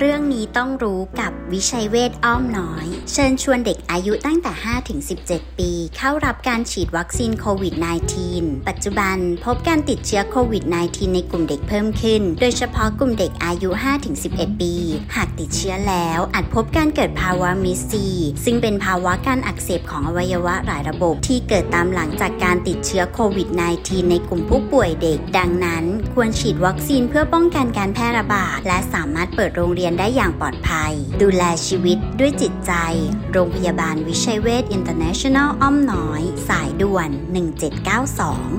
เรื่องนี้ต้องรู้กับวิชัยเวทอ้อมน้อย เชิญชวนเด็กอายุตั้งแต่ 5-17 ปี เข้ารับการฉีดวัคซีนโควิด -19 ปัจจุบันพบการติดเชื้อโควิด -19 ในกลุ่มเด็กเพิ่มขึ้น โดยเฉพาะกลุ่มเด็กอายุ 5-11 ปี หากติดเชื้อแล้วอาจพบการเกิดภาวะมิสซีซึ่งเป็นภาวะการอักเสบของอวัยวะหลายระบบที่เกิดตามหลังจากการติดเชื้อโควิด -19 ในกลุ่มผู้ป่วยเด็ก ดังนั้น ควรฉีดวัคซีนเพื่อป้องกันการแพร่ระบาดและสามารถเปิดโรงเรียนได้อย่างปลอดภัย ดูแลชีวิตด้วยจิตใจ โรงพยาบาลวิชัยเวชอินเตอร์เนชั่นแนลอ้อมน้อย สายด่วน 1792